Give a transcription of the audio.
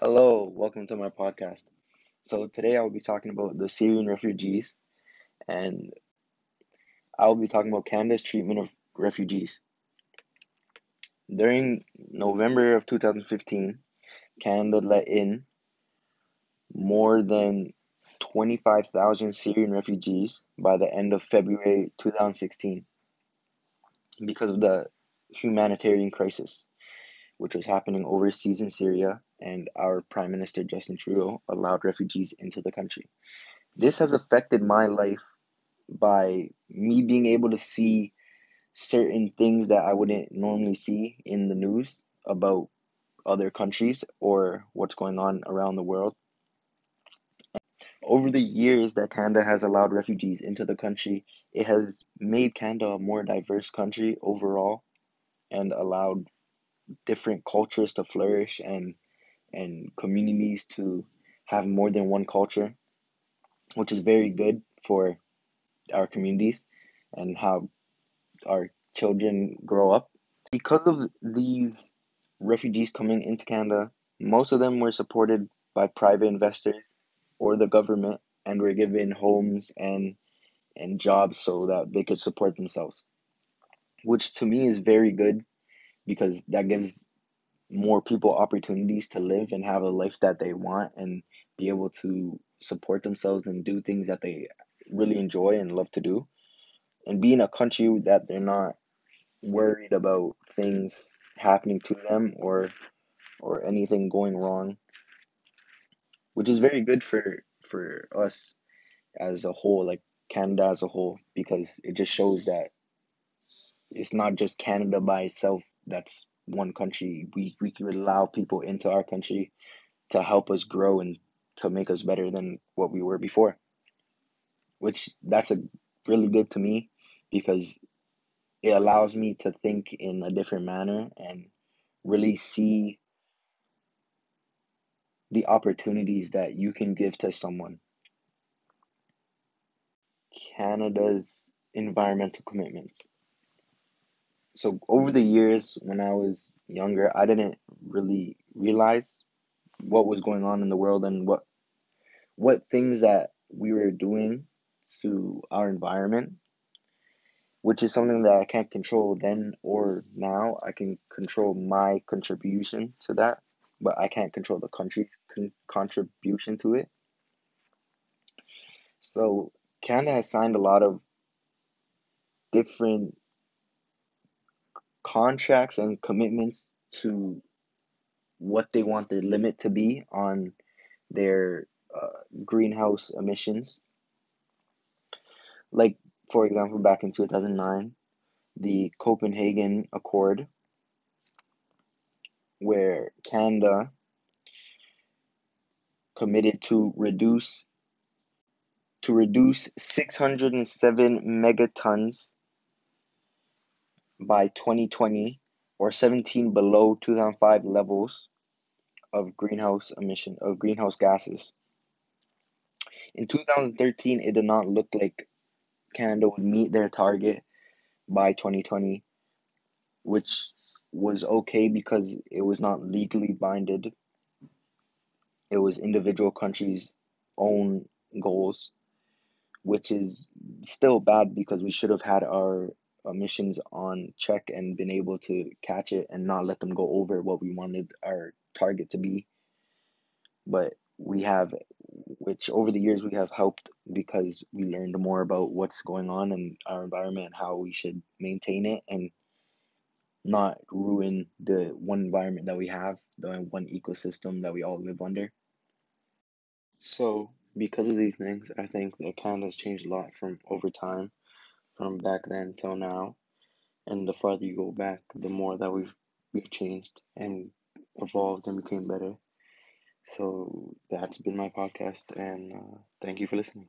Hello, welcome to my podcast. So today I will be talking about the Syrian refugees and I will be talking about Canada's treatment of refugees. During November of 2015, Canada let in more than 25,000 Syrian refugees by the end of February 2016 because of the humanitarian crisis which was happening overseas in Syria, and our Prime Minister Justin Trudeau allowed refugees into the country. This has affected my life by me being able to see certain things that I wouldn't normally see in the news about other countries or what's going on around the world. Over the years that Canada has allowed refugees into the country, it has made Canada a more diverse country overall and allowed different cultures to flourish and and communities to have more than one culture, which is very good for our communities and how our children grow up. Because of these refugees coming into Canada, most of them were supported by private investors or the government and were given homes and and jobs so that they could support themselves. Which to me is very good because that gives more people opportunities to live and have a life that they want and be able to support themselves and do things that they really enjoy and love to do and be in a country that they're not worried about things happening to them or or anything going wrong which is very good for for us as a whole like Canada as a whole because it just shows that it's not just Canada by itself that's one country. We we could allow people into our country to help us grow and to make us better than what we were before. Which that's a really good to me because it allows me to think in a different manner and really see the opportunities that you can give to someone. Canada's environmental commitments so over the years when I was younger, I didn't really realize what was going on in the world and what what things that we were doing to our environment, which is something that I can't control then or now. I can control my contribution to that, but I can't control the country's con- contribution to it. So Canada has signed a lot of different contracts and commitments to what they want their limit to be on their uh, greenhouse emissions. Like, for example, back in 2009, the Copenhagen Accord, where Canada committed to reduce to reduce 607 megatons by 2020 or 17 below 2005 levels of greenhouse emission of greenhouse gases. In 2013, it did not look like Canada would meet their target by 2020, which was okay because it was not legally binded. It was individual countries' own goals, which is still bad because we should have had our emissions on check and been able to catch it and not let them go over what we wanted our target to be. But we have, which over the years we have helped because we learned more about what's going on in our environment and how we should maintain it and not ruin the one environment that we have, the one ecosystem that we all live under. So, because of these things, I think the Canada has changed a lot from over time from back then till now. And the farther you go back, the more that we've we've changed and evolved and became better. So that's been my podcast, and uh, thank you for listening.